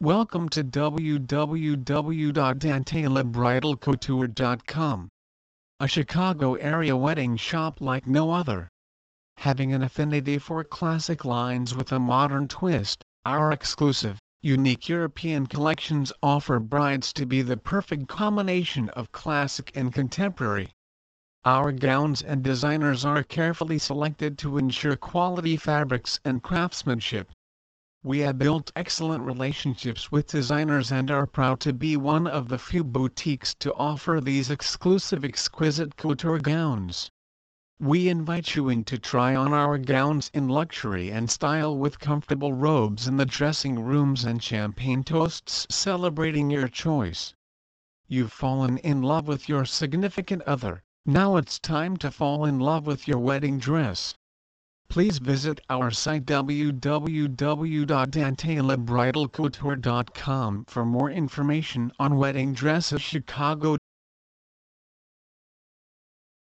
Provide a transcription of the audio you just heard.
Welcome to www.dantelabridalcouture.com, a Chicago area wedding shop like no other. Having an affinity for classic lines with a modern twist, our exclusive, unique European collections offer brides to be the perfect combination of classic and contemporary. Our gowns and designers are carefully selected to ensure quality fabrics and craftsmanship. We have built excellent relationships with designers and are proud to be one of the few boutiques to offer these exclusive exquisite couture gowns. We invite you in to try on our gowns in luxury and style with comfortable robes in the dressing rooms and champagne toasts celebrating your choice. You've fallen in love with your significant other, now it's time to fall in love with your wedding dress. Please visit our site www.dantelabridalcouture.com for more information on wedding dresses Chicago